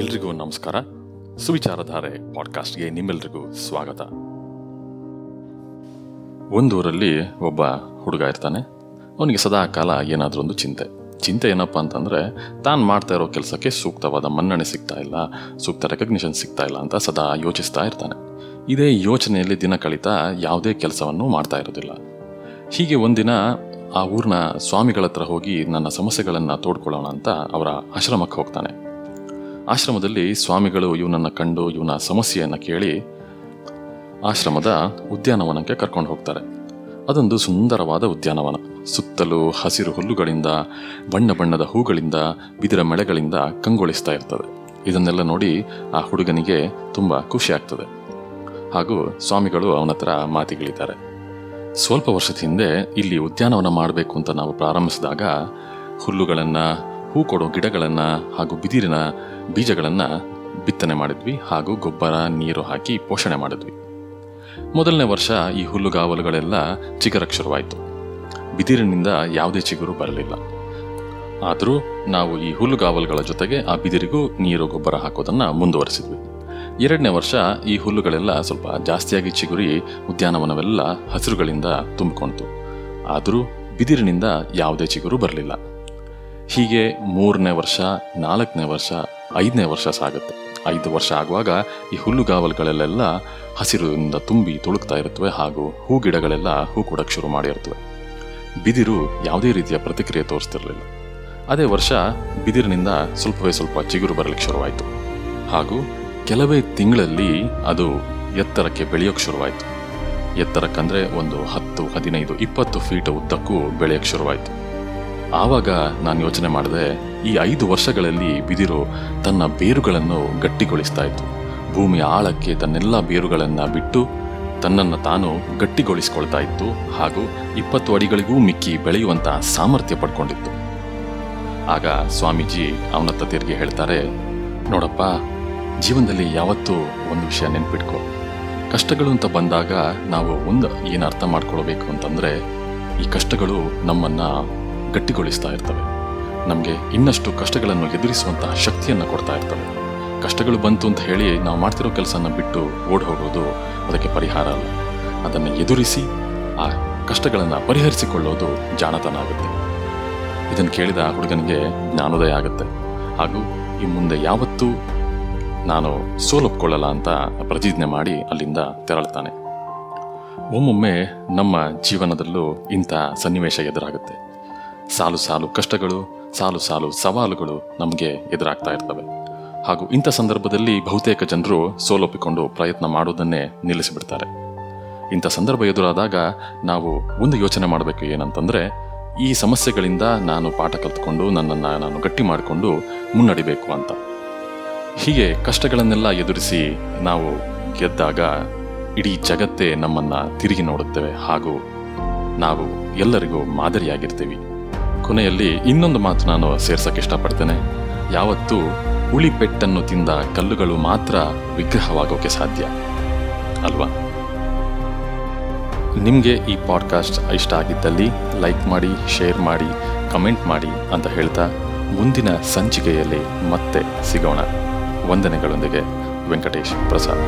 ಎಲ್ರಿಗೂ ನಮಸ್ಕಾರ. ಸುವಿಚಾರಧಾರೆ ಪಾಡ್ಕಾಸ್ಟ್ಗೆ ನಿಮ್ಮೆಲ್ರಿಗೂ ಸ್ವಾಗತ. ಒಂದೂರಲ್ಲಿ ಒಬ್ಬ ಹುಡುಗ ಇರ್ತಾನೆ. ಅವನಿಗೆ ಸದಾ ಕಾಲ ಏನಾದರೂ ಒಂದು ಚಿಂತೆ. ಚಿಂತೆ ಏನಪ್ಪ ಅಂತಂದರೆ, ತಾನು ಮಾಡ್ತಾ ಇರೋ ಕೆಲಸಕ್ಕೆ ಸೂಕ್ತವಾದ ಮನ್ನಣೆ ಸಿಗ್ತಾ ಇಲ್ಲ, ಸೂಕ್ತ ರೆಕಗ್ನಿಷನ್ ಸಿಗ್ತಾ ಇಲ್ಲ ಅಂತ ಸದಾ ಯೋಚಿಸ್ತಾ ಇರ್ತಾನೆ. ಇದೇ ಯೋಚನೆಯಲ್ಲಿ ದಿನ ಕಳೀತಾ ಯಾವುದೇ ಕೆಲಸವನ್ನು ಮಾಡ್ತಾ ಇರೋದಿಲ್ಲ. ಹೀಗೆ ಒಂದಿನ ಆ ಊರಿನ ಸ್ವಾಮಿಗಳ ಹತ್ರ ಹೋಗಿ ನನ್ನ ಸಮಸ್ಯೆಗಳನ್ನು ತೋಡ್ಕೊಳ್ಳೋಣ ಅಂತ ಅವರ ಆಶ್ರಮಕ್ಕೆ ಹೋಗ್ತಾನೆ. ಆಶ್ರಮದಲ್ಲಿ ಸ್ವಾಮಿಗಳು ಇವನನ್ನು ಕಂಡು ಇವನ ಸಮಸ್ಯೆಯನ್ನು ಕೇಳಿ ಆಶ್ರಮದ ಉದ್ಯಾನವನಕ್ಕೆ ಕರ್ಕೊಂಡು ಹೋಗ್ತಾರೆ. ಅದೊಂದು ಸುಂದರವಾದ ಉದ್ಯಾನವನ. ಸುತ್ತಲೂ ಹಸಿರು ಹುಲ್ಲುಗಳಿಂದ, ಬಣ್ಣ ಬಣ್ಣದ ಹೂಗಳಿಂದ, ಬಿದಿರ ಮಳೆಗಳಿಂದ ಕಂಗೊಳಿಸ್ತಾ ಇರ್ತದೆ. ಇದನ್ನೆಲ್ಲ ನೋಡಿ ಆ ಹುಡುಗನಿಗೆ ತುಂಬ ಖುಷಿ ಆಗ್ತದೆ. ಹಾಗೂ ಸ್ವಾಮಿಗಳು ಅವನ ಹತ್ರ ಮಾತಿಗಳಿದ್ದಾರೆ. ಸ್ವಲ್ಪ ವರ್ಷದ ಹಿಂದೆ ಇಲ್ಲಿ ಉದ್ಯಾನವನ ಮಾಡಬೇಕು ಅಂತ ನಾವು ಪ್ರಾರಂಭಿಸಿದಾಗ ಹುಲ್ಲುಗಳನ್ನು ಹೂ ಕೊಡೋ ಗಿಡಗಳನ್ನು ಹಾಗೂ ಬಿದಿರಿನ ಬೀಜಗಳನ್ನು ಬಿತ್ತನೆ ಮಾಡಿದ್ವಿ ಹಾಗೂ ಗೊಬ್ಬರ, ನೀರು ಹಾಕಿ ಪೋಷಣೆ ಮಾಡಿದ್ವಿ. ಮೊದಲನೇ ವರ್ಷ ಈ ಹುಲ್ಲುಗಾವಲುಗಳೆಲ್ಲ ಚಿಗುರಕ್ಕೆ ಶುರುವಾಯಿತು. ಬಿದಿರಿನಿಂದ ಯಾವುದೇ ಚಿಗುರು ಬರಲಿಲ್ಲ. ಆದರೂ ನಾವು ಈ ಹುಲ್ಲುಗಾವಲುಗಳ ಜೊತೆಗೆ ಆ ಬಿದಿರಿಗೂ ನೀರು, ಗೊಬ್ಬರ ಹಾಕೋದನ್ನು ಮುಂದುವರಿಸಿದ್ವಿ. ಎರಡನೇ ವರ್ಷ ಈ ಹುಲ್ಲುಗಳೆಲ್ಲ ಸ್ವಲ್ಪ ಜಾಸ್ತಿಯಾಗಿ ಚಿಗುರಿ ಉದ್ಯಾನವನವೆಲ್ಲ ಹಸಿರುಗಳಿಂದ ತುಂಬಿಕೊಂಡಿತು ಆದರೂ ಬಿದಿರಿನಿಂದ ಯಾವುದೇ ಚಿಗುರು ಬರಲಿಲ್ಲ. ಹೀಗೆ ಮೂರನೇ ವರ್ಷ, ನಾಲ್ಕನೇ ವರ್ಷ, ಐದನೇ ವರ್ಷ ಸಾಗುತ್ತೆ. ಐದು ವರ್ಷ ಆಗುವಾಗ ಈ ಹುಲ್ಲುಗಾವಲುಗಳಲ್ಲೆಲ್ಲ ಹಸಿರಿನಿಂದ ತುಂಬಿ ತುಳುಕ್ತಾ ಇರುತ್ತವೆ ಹಾಗೂ ಹೂ ಗಿಡಗಳೆಲ್ಲ ಹೂ ಕೊಡಕ್ಕೆ ಶುರು ಮಾಡಿರ್ತವೆ ಬಿದಿರು ಯಾವುದೇ ರೀತಿಯ ಪ್ರತಿಕ್ರಿಯೆ ತೋರಿಸ್ತಿರಲಿಲ್ಲ. ಅದೇ ವರ್ಷ ಬಿದಿರಿನಿಂದ ಸ್ವಲ್ಪವೇ ಸ್ವಲ್ಪ ಚಿಗುರು ಬರಲಿಕ್ಕೆ ಶುರುವಾಯಿತು. ಹಾಗೂ ಕೆಲವೇ ತಿಂಗಳಲ್ಲಿ ಅದು ಎತ್ತರಕ್ಕೆ ಬೆಳೆಯೋಕ್ಕೆ ಶುರುವಾಯಿತು. ಎತ್ತರಕ್ಕಂದರೆ ಒಂದು ಹತ್ತು, ಹದಿನೈದು, ಇಪ್ಪತ್ತು ಫೀಟ್ ಉದ್ದಕ್ಕೂ ಬೆಳೆಯೋಕ್ಕೆ ಶುರುವಾಯಿತು. ಆವಾಗ ನಾನು ಯೋಚನೆ ಮಾಡಿದೆ, ಈ ಐದು ವರ್ಷಗಳಲ್ಲಿ ಬಿದಿರು ತನ್ನ ಬೇರುಗಳನ್ನು ಗಟ್ಟಿಗೊಳಿಸ್ತಾ ಇತ್ತು. ಭೂಮಿಯ ಆಳಕ್ಕೆ ತನ್ನೆಲ್ಲ ಬೇರುಗಳನ್ನು ಬಿಟ್ಟು ತನ್ನನ್ನು ತಾನು ಗಟ್ಟಿಗೊಳಿಸ್ಕೊಳ್ತಾ ಇತ್ತು ಹಾಗೂ ಇಪ್ಪತ್ತು ಅಡಿಗಳಿಗೂ ಮಿಕ್ಕಿ ಬೆಳೆಯುವಂಥ ಸಾಮರ್ಥ್ಯ ಪಡ್ಕೊಂಡಿತ್ತು. ಆಗ ಸ್ವಾಮೀಜಿ ಅವನತ್ತ ತಿರುಗಿ ಹೇಳ್ತಾರೆ, ನೋಡಪ್ಪ, ಜೀವನದಲ್ಲಿ ಯಾವತ್ತೂ ಒಂದು ವಿಷಯ ನೆನ್ಪಿಟ್ಕೊ. ಕಷ್ಟಗಳು ಅಂತ ಬಂದಾಗ ನಾವು ಒಂದು, ಏನು ಅರ್ಥ ಮಾಡ್ಕೊಳ್ಬೇಕು ಅಂತಂದರೆ, ಈ ಕಷ್ಟಗಳು ನಮ್ಮನ್ನ ಗಟ್ಟಿಗೊಳಿಸ್ತಾ ಇರ್ತವೆ. ನಮಗೆ ಇನ್ನಷ್ಟು ಕಷ್ಟಗಳನ್ನು ಎದುರಿಸುವಂತಹ ಶಕ್ತಿಯನ್ನು ಕೊಡ್ತಾ ಇರ್ತವೆ. ಕಷ್ಟಗಳು ಬಂತು ಅಂತ ಹೇಳಿ ನಾವು ಮಾಡ್ತಿರೋ ಕೆಲಸನ ಬಿಟ್ಟು ಓಡ್ ಹೋಗೋದು ಅದಕ್ಕೆ ಪರಿಹಾರ ಅಲ್ಲ. ಅದನ್ನು ಎದುರಿಸಿ ಆ ಕಷ್ಟಗಳನ್ನು ಪರಿಹರಿಸಿಕೊಳ್ಳೋದು ಜಾಣತನ ಆಗುತ್ತೆ. ಇದನ್ನು ಕೇಳಿದ ಹುಡುಗನಿಗೆ ಜ್ಞಾನೋದಯ ಆಗುತ್ತೆ. ಹಾಗೂ ಈ ಮುಂದೆ ಯಾವತ್ತೂ ನಾನು ಸೋಲೊಪ್ಕೊಳ್ಳಲ್ಲ ಅಂತ ಪ್ರತಿಜ್ಞೆ ಮಾಡಿ ಅಲ್ಲಿಂದ ತೆರಳ್ತಾನೆ. ಒಮ್ಮೊಮ್ಮೆ ನಮ್ಮ ಜೀವನದಲ್ಲೂ ಇಂಥ ಸನ್ನಿವೇಶ ಎದುರಾಗುತ್ತೆ. ಸಾಲು ಸಾಲು ಕಷ್ಟಗಳು, ಸಾಲು ಸಾಲು ಸವಾಲುಗಳು ನಮಗೆ ಎದುರಾಗ್ತಾ ಇರ್ತವೆ. ಹಾಗೂ ಇಂಥ ಸಂದರ್ಭದಲ್ಲಿ ಬಹುತೇಕ ಜನರು ಸೋಲೊಪ್ಪಿಕೊಂಡು ಪ್ರಯತ್ನ ಮಾಡೋದನ್ನೇ ನಿಲ್ಲಿಸಿಬಿಡ್ತಾರೆ. ಇಂಥ ಸಂದರ್ಭ ಎದುರಾದಾಗ ನಾವು ಒಂದು ಯೋಚನೆ ಮಾಡಬೇಕು ಏನಂತಂದರೆ, ಈ ಸಮಸ್ಯೆಗಳಿಂದ ನಾನು ಪಾಠ ಕಲ್ತ್ಕೊಂಡು ನನ್ನನ್ನು ನಾನು ಗಟ್ಟಿ ಮಾಡಿಕೊಂಡು ಮುನ್ನಡಿಬೇಕು ಅಂತ. ಹೀಗೆ ಕಷ್ಟಗಳನ್ನೆಲ್ಲ ಎದುರಿಸಿ ನಾವು ಗೆದ್ದಾಗ ಇಡೀ ಜಗತ್ತೇ ನಮ್ಮನ್ನು ತಿರುಗಿ ನೋಡುತ್ತೇವೆ ಹಾಗೂ ನಾವು ಎಲ್ಲರಿಗೂ ಮಾದರಿಯಾಗಿರ್ತೀವಿ. ಕೊನೆಯಲ್ಲಿ ಇನ್ನೊಂದು ಮಾತು ನಾನು ಸೇರ್ಸಕ್ಕೆ ಇಷ್ಟಪಡ್ತೇನೆ. ಯಾವತ್ತೂ ಹುಳಿ ಪೆಟ್ಟನ್ನು ತಿಂದ ಕಲ್ಲುಗಳು ಮಾತ್ರ ವಿಗ್ರಹವಾಗೋಕೆ ಸಾಧ್ಯ. ಅಲ್ವಾ? ನಿಮಗೆ ಈ ಪಾಡ್ಕಾಸ್ಟ್ ಇಷ್ಟ ಆಗಿದ್ದಲ್ಲಿ ಲೈಕ್ ಮಾಡಿ, ಶೇರ್ ಮಾಡಿ, ಕಮೆಂಟ್ ಮಾಡಿ ಅಂತ ಹೇಳ್ತಾ ಮುಂದಿನ ಸಂಚಿಕೆಯಲ್ಲಿ ಮತ್ತೆ ಸಿಗೋಣ. ವಂದನೆಗಳೊಂದಿಗೆ ವೆಂಕಟೇಶ್ ಪ್ರಸಾದ್.